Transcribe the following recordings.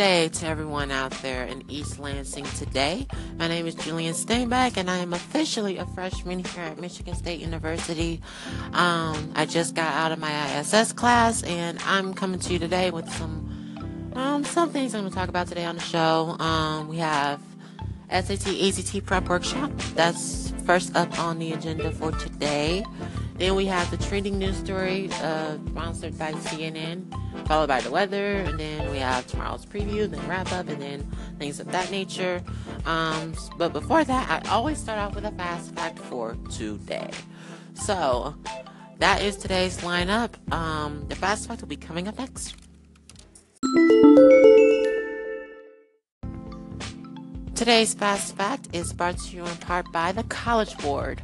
day to everyone out there in East Lansing today. My name is Julian Steinbeck, and I am officially a freshman here at Michigan State University. Um, I just got out of my ISS class, and I'm coming to you today with some um, some things I'm going to talk about today on the show. Um, we have SAT ACT prep workshop. That's first up on the agenda for today. Then we have the trending news story uh, sponsored by CNN, followed by the weather, and then we have tomorrow's preview, then wrap up, and then things of that nature. Um, but before that, I always start off with a fast fact for today. So that is today's lineup. Um, the fast fact will be coming up next. Today's fast fact is brought to you in part by the College Board.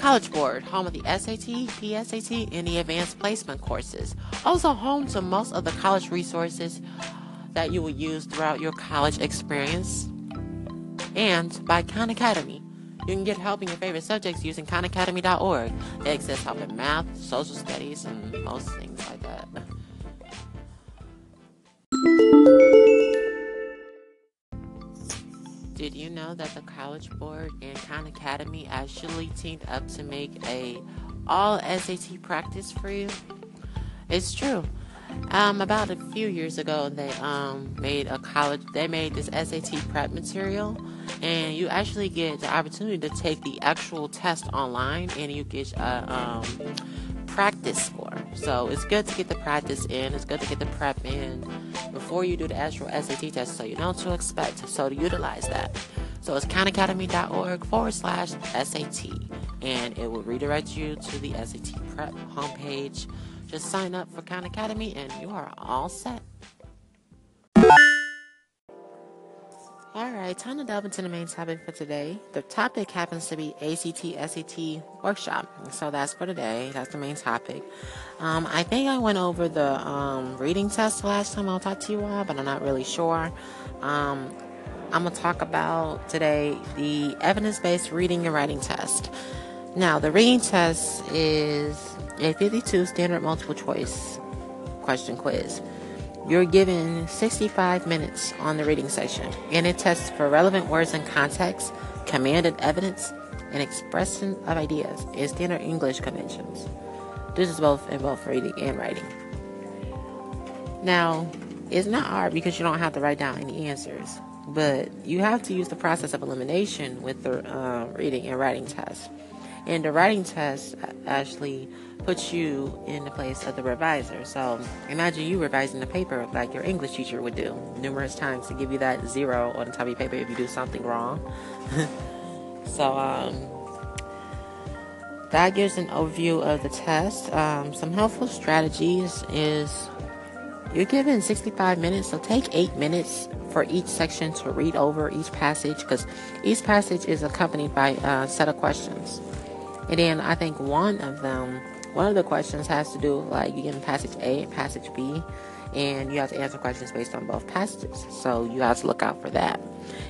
College Board, home of the SAT, PSAT, and the advanced placement courses. Also home to most of the college resources that you will use throughout your college experience. And by Khan Academy. You can get help in your favorite subjects using khanacademy.org. They access help in math, social studies, and most things like that. Did you know that the College Board and Khan Academy actually teamed up to make a all SAT practice for you? It's true. Um, about a few years ago, they um, made a college. They made this SAT prep material, and you actually get the opportunity to take the actual test online, and you get a um, practice score. So it's good to get the practice in. It's good to get the prep in before you do the actual SAT test so you know what to expect. So to utilize that. So it's khanacademy.org forward slash SAT. And it will redirect you to the SAT prep homepage. Just sign up for Khan Academy and you are all set. Alright, time to delve into the main topic for today. The topic happens to be ACT SAT workshop. So that's for today. That's the main topic. Um, I think I went over the um, reading test last time I'll talk to you all, but I'm not really sure. Um, I'm to talk about today the evidence based reading and writing test. Now, the reading test is a 52 standard multiple choice question quiz. You're given 65 minutes on the reading section, and it tests for relevant words and context, commanded evidence, and expression of ideas in standard English conventions. This is both in both reading and writing. Now, it's not hard because you don't have to write down any answers, but you have to use the process of elimination with the uh, reading and writing test. And the writing test actually puts you in the place of the reviser. So imagine you revising the paper like your English teacher would do numerous times to give you that zero on the top of your paper if you do something wrong. so um, that gives an overview of the test. Um, some helpful strategies is you're given 65 minutes, so take eight minutes for each section to read over each passage because each passage is accompanied by a set of questions. And then I think one of them, one of the questions has to do like you get passage A and passage B, and you have to answer questions based on both passages. So you have to look out for that.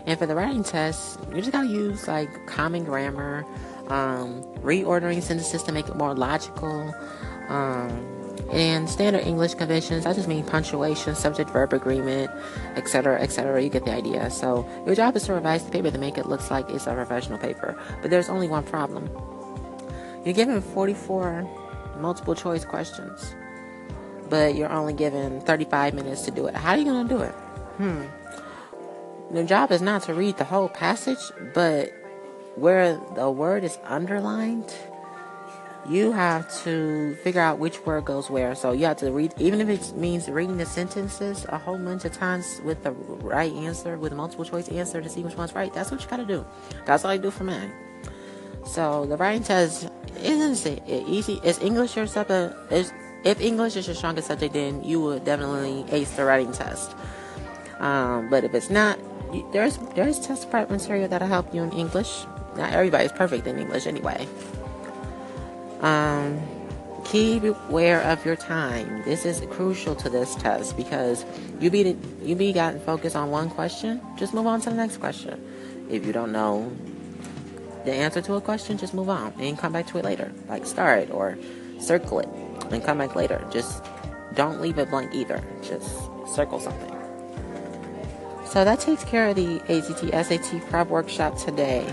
And for the writing test, you just gotta use like common grammar, um, reordering sentences to make it more logical. Um, and standard English conventions, I just mean punctuation, subject verb agreement, etc., etc. You get the idea. So your job is to revise the paper to make it look like it's a professional paper. But there's only one problem. You're given 44 multiple choice questions, but you're only given 35 minutes to do it. How are you going to do it? Hmm. The job is not to read the whole passage, but where the word is underlined, you have to figure out which word goes where. So you have to read, even if it means reading the sentences a whole bunch of times with the right answer, with multiple choice answer to see which one's right. That's what you got to do. That's all I do for mine. So the writing test isn't it easy? Is English your subject? Is if English is your strongest subject, then you would definitely ace the writing test. Um, but if it's not, there's there's test prep material that'll help you in English. Not everybody's perfect in English anyway. Um, keep aware of your time. This is crucial to this test because you be you be gotten focused on one question. Just move on to the next question. If you don't know the answer to a question, just move on and come back to it later. Like star it or circle it and come back later. Just don't leave it blank either. Just circle something. So that takes care of the ACT SAT prep workshop today.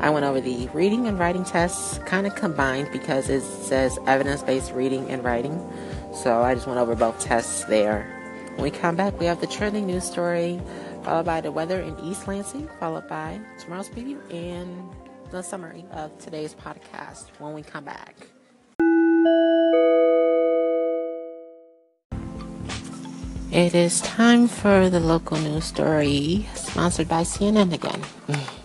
I went over the reading and writing tests, kind of combined because it says evidence based reading and writing. So I just went over both tests there. When we come back, we have the trending news story, followed by the weather in East Lansing, followed by tomorrow's preview and the summary of today's podcast when we come back. It is time for the local news story, sponsored by CNN again. Mm.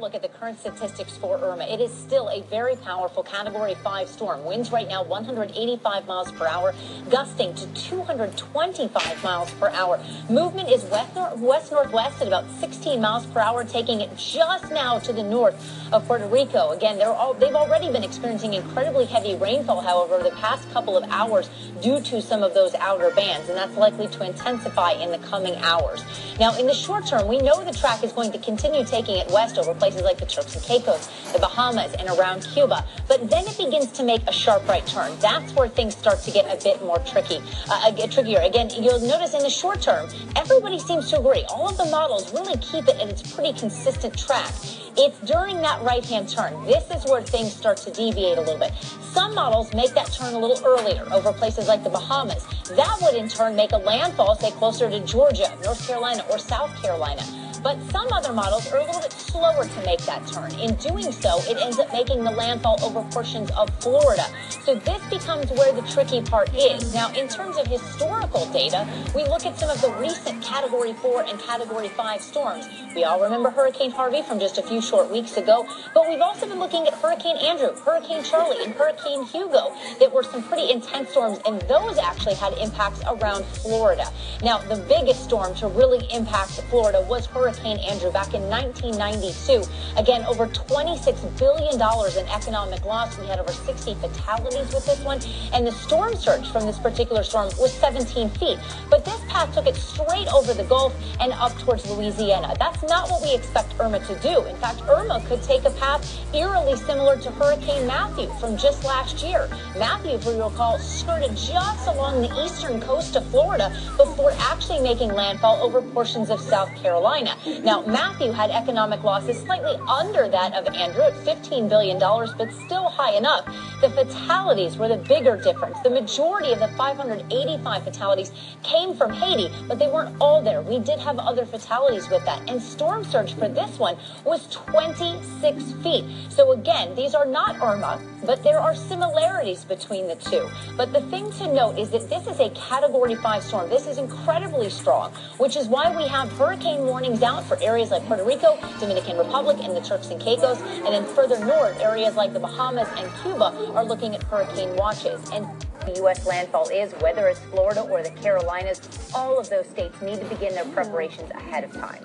Look at the current statistics for Irma, it is still a very powerful Category 5 storm. Winds right now 185 miles per hour, gusting to 225 miles per hour. Movement is west, west northwest at about 16 miles per hour, taking it just now to the north of Puerto Rico. Again, they're all, they've already been experiencing incredibly heavy rainfall, however, the past couple of hours due to some of those outer bands, and that's likely to intensify in the coming hours. Now, in the short term, we know the track is going to continue taking it west over places like the Turks and Caicos, the Bahamas, and around Cuba. But then it begins to make a sharp right turn. That's where things start to get a bit more tricky, uh, trickier. Again, you'll notice in the short term, everybody seems to agree. All of the models really keep it in its pretty consistent track. It's during that right-hand turn. This is where things start to deviate a little bit. Some models make that turn a little earlier over places like the Bahamas. That would in turn make a landfall, say, closer to Georgia, North Carolina, or South Carolina. But some other models are a little bit slower to make that turn. In doing so, it ends up making the landfall over portions of Florida. So this becomes where the tricky part is. Now, in terms of historical data, we look at some of the recent Category 4 and Category 5 storms. We all remember Hurricane Harvey from just a few short weeks ago, but we've also been looking at Hurricane Andrew, Hurricane Charley, and Hurricane Hugo that were some pretty intense storms, and those actually had impacts around Florida. Now, the biggest storm to really impact Florida was Hurricane Hurricane Andrew back in 1992. Again, over $26 billion in economic loss. We had over 60 fatalities with this one. And the storm surge from this particular storm was 17 feet. But this path took it straight over the Gulf and up towards Louisiana. That's not what we expect Irma to do. In fact, Irma could take a path eerily similar to Hurricane Matthew from just last year. Matthew, if you recall, skirted just along the eastern coast of Florida before actually making landfall over portions of South Carolina. Now, Matthew had economic losses slightly under that of Andrew at $15 billion, but still high enough. The fatalities were the bigger difference. The majority of the 585 fatalities came from Haiti, but they weren't all there. We did have other fatalities with that. And storm surge for this one was 26 feet. So again, these are not Irma, but there are similarities between the two. But the thing to note is that this is a category 5 storm. This is incredibly strong, which is why we have hurricane warnings out for areas like Puerto Rico, Dominican Republic, and the Turks and Caicos. And then further north, areas like the Bahamas and Cuba are looking at hurricane watches. And the U.S. landfall is, whether it's Florida or the Carolinas, all of those states need to begin their preparations ahead of time.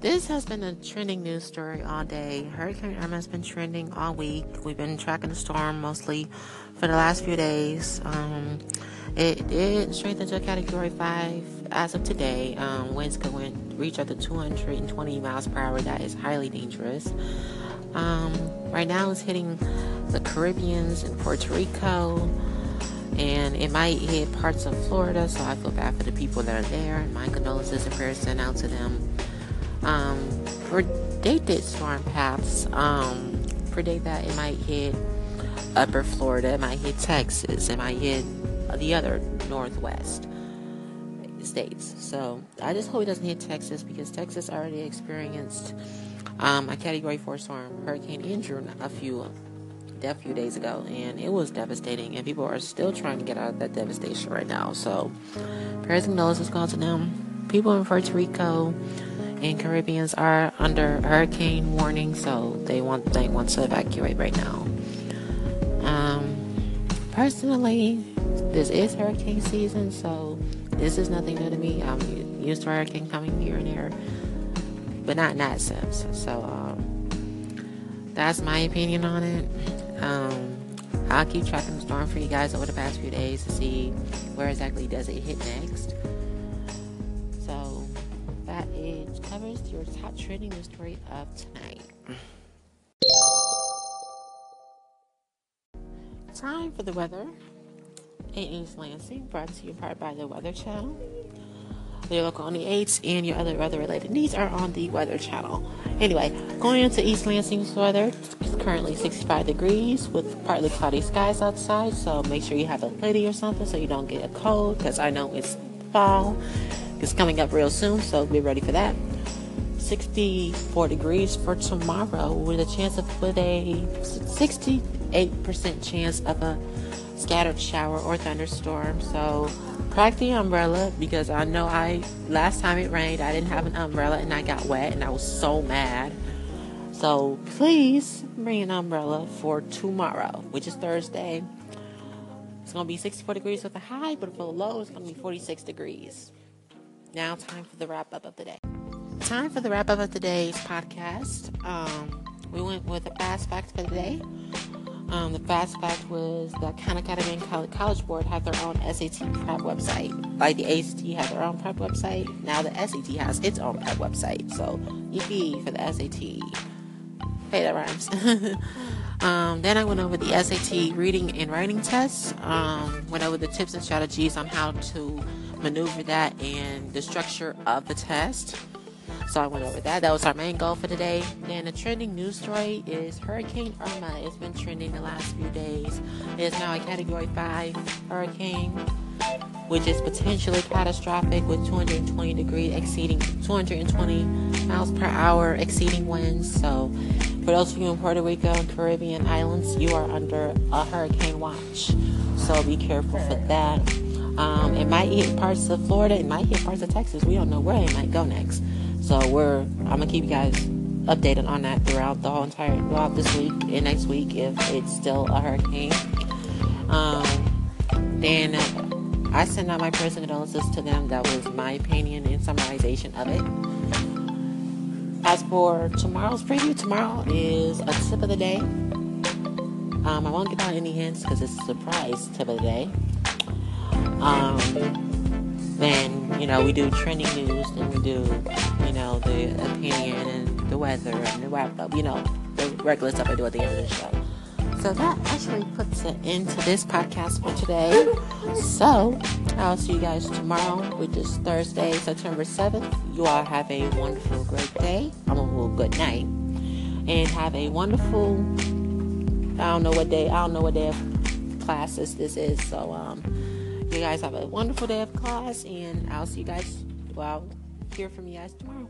This has been a trending news story all day. Hurricane Irma has been trending all week. We've been tracking the storm mostly for the last few days. Um, it did strengthen to a Category 5 as of today. Um, winds could reach up to 220 miles per hour. That is highly dangerous. Um, right now, it's hitting the Caribbeans and Puerto Rico, and it might hit parts of Florida. So I feel bad for the people that are there. And my condolences and prayers sent out to them. Um, predicted storm paths um, predict that it might hit upper Florida, Am I hit Texas, Am I hit the other northwest states. So I just hope it doesn't hit Texas because Texas already experienced um, a Category 4 storm, Hurricane Andrew, a few a few days ago, and it was devastating. And people are still trying to get out of that devastation right now. So prayers and condolences go to them. People in Puerto Rico and Caribbeans are under hurricane warning, so they want they want to evacuate right now. Personally, this is hurricane season, so this is nothing new to me. I'm used to hurricane coming here and there, but not that sense. So um, that's my opinion on it. Um, I'll keep tracking the storm for you guys over the past few days to see where exactly does it hit next. So that is covers your top trending story of tonight. Time for the weather in East Lansing, brought to you part by the Weather Channel. Your local on the 8s and your other weather related needs are on the Weather Channel. Anyway, going into East Lansing's weather, it's currently 65 degrees with partly cloudy skies outside, so make sure you have a hoodie or something so you don't get a cold because I know it's fall. It's coming up real soon, so be ready for that. 64 degrees for tomorrow with a chance of with a 68% chance of a scattered shower or thunderstorm. So pack the umbrella because I know I last time it rained I didn't have an umbrella and I got wet and I was so mad. So please bring an umbrella for tomorrow, which is Thursday. It's gonna be 64 degrees with a high, but for the low it's gonna be 46 degrees. Now time for the wrap up of the day. Time for the wrap up of today's podcast. Um, we went with a fast fact for the day. Um, the fast fact was the Khan Academy and College Board have their own SAT prep website. Like the ACT has their own prep website, now the SAT has its own prep website. So, yippee for the SAT. Hey, that rhymes. um, then I went over the SAT reading and writing test. Um, went over the tips and strategies on how to maneuver that and the structure of the test. So I went over that. That was our main goal for today. Then the trending news story is Hurricane Irma. It's been trending the last few days. It is now a Category 5 hurricane, which is potentially catastrophic with 220 degrees exceeding 220 miles per hour exceeding winds. So for those of you in Puerto Rico and Caribbean islands, you are under a hurricane watch. So be careful for that. Um, it might hit parts of Florida. It might hit parts of Texas. We don't know where it might go next. So we're I'm gonna keep you guys updated on that throughout the whole entire throughout this week and next week if it's still a hurricane. Um, then I sent out my prayers and condolences to them. That was my opinion and summarization of it. As for tomorrow's preview, tomorrow is a tip of the day. Um, I won't give out any hints because it's a surprise tip of the day. Um, then you know we do trending news then we do you know the opinion and the weather and the wrap up you know the regular stuff i do at the end of the show. So that actually puts an end to this podcast for today. So i'll see you guys tomorrow which is thursday september 7th you all have a wonderful great day. I'm a well, good night. And have a wonderful i don't know what day i don't know what day of classes this is so um you guys have a wonderful day of class, and I'll see you guys. Well, hear from you guys tomorrow.